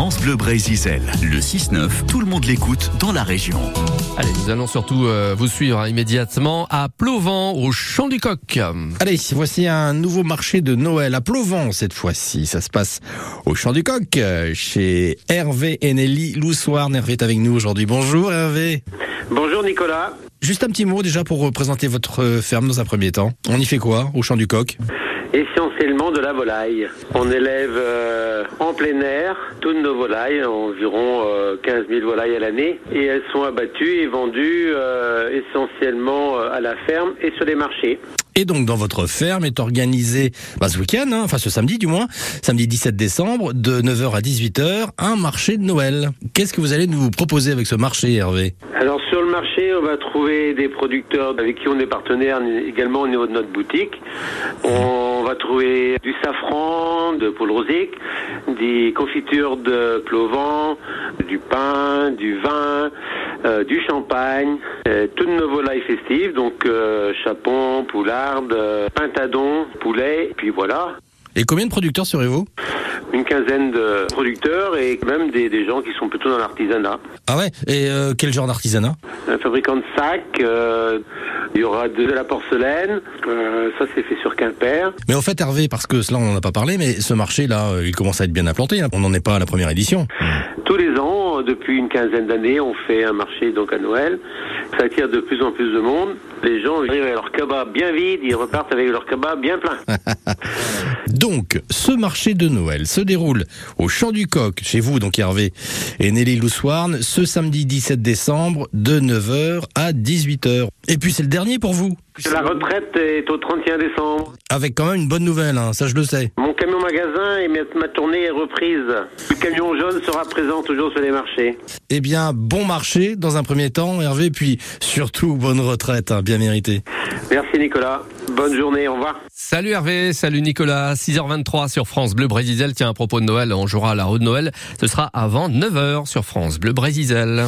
France Bleu Brésil. Le 6-9, tout le monde l'écoute dans la région. Allez, nous allons surtout euh, vous suivre hein, immédiatement à Plovent, au Champ du Coq. Allez, voici un nouveau marché de Noël à Plovent cette fois-ci. Ça se passe au Champ du Coq, euh, chez Hervé et Nelly Loussoir. Hervé est avec nous aujourd'hui. Bonjour Hervé. Bonjour Nicolas. Juste un petit mot déjà pour présenter votre ferme dans un premier temps. On y fait quoi au Champ du Coq? Essentiellement de la volaille. On élève euh, en plein air toutes nos volailles, environ euh, 15 000 volailles à l'année, et elles sont abattues et vendues euh, essentiellement euh, à la ferme et sur les marchés. Donc dans votre ferme est organisé bah, ce week-end, hein, enfin ce samedi du moins, samedi 17 décembre, de 9h à 18h, un marché de Noël. Qu'est-ce que vous allez nous proposer avec ce marché, Hervé? Alors sur le marché, on va trouver des producteurs avec qui on est partenaire également au niveau de notre boutique. On va trouver du safran de Paul Rosic, des confitures de Plovent, du pain, du vin, euh, du champagne, euh, toutes nos volailles festives, donc euh, chapon, poularde, euh, pintadon, poulet, puis voilà. Et combien de producteurs serez-vous? Une quinzaine de producteurs et même des, des gens qui sont plutôt dans l'artisanat. Ah ouais? Et euh, quel genre d'artisanat? Un fabricant de sacs, euh, il y aura de la porcelaine, euh, ça c'est fait sur Quimper. Mais en fait, Hervé, parce que cela on n'en a pas parlé, mais ce marché-là, il commence à être bien implanté. hein. On n'en est pas à la première édition. Tous les ans, depuis une quinzaine d'années, on fait un marché donc à Noël. Ça attire de plus en plus de monde. Les gens arrivent avec leur kebab bien vide, ils repartent avec leur kebab bien plein. Donc, ce marché de Noël se déroule au Champ du Coq, chez vous, donc Hervé, et Nelly Loussoirne, ce samedi 17 décembre, de 9h à 18h. Et puis c'est le dernier pour vous, La retraite est au 31 décembre. avec quand même une bonne nouvelle, hein, ça je le sais. Mon camion magasin et ma tournée est reprise. Le camion jaune sera présent toujours sur les marchés. Eh bien, bon marché dans un premier temps, Hervé, puis surtout bonne retraite, hein, bien méritée. Merci Nicolas. Bonne journée, au revoir. Salut Hervé, salut Nicolas. 6h23 sur France Bleu Brésil. Tiens, à propos de Noël, on jouera à la roue de Noël. Ce sera avant 9h sur France Bleu Brésil.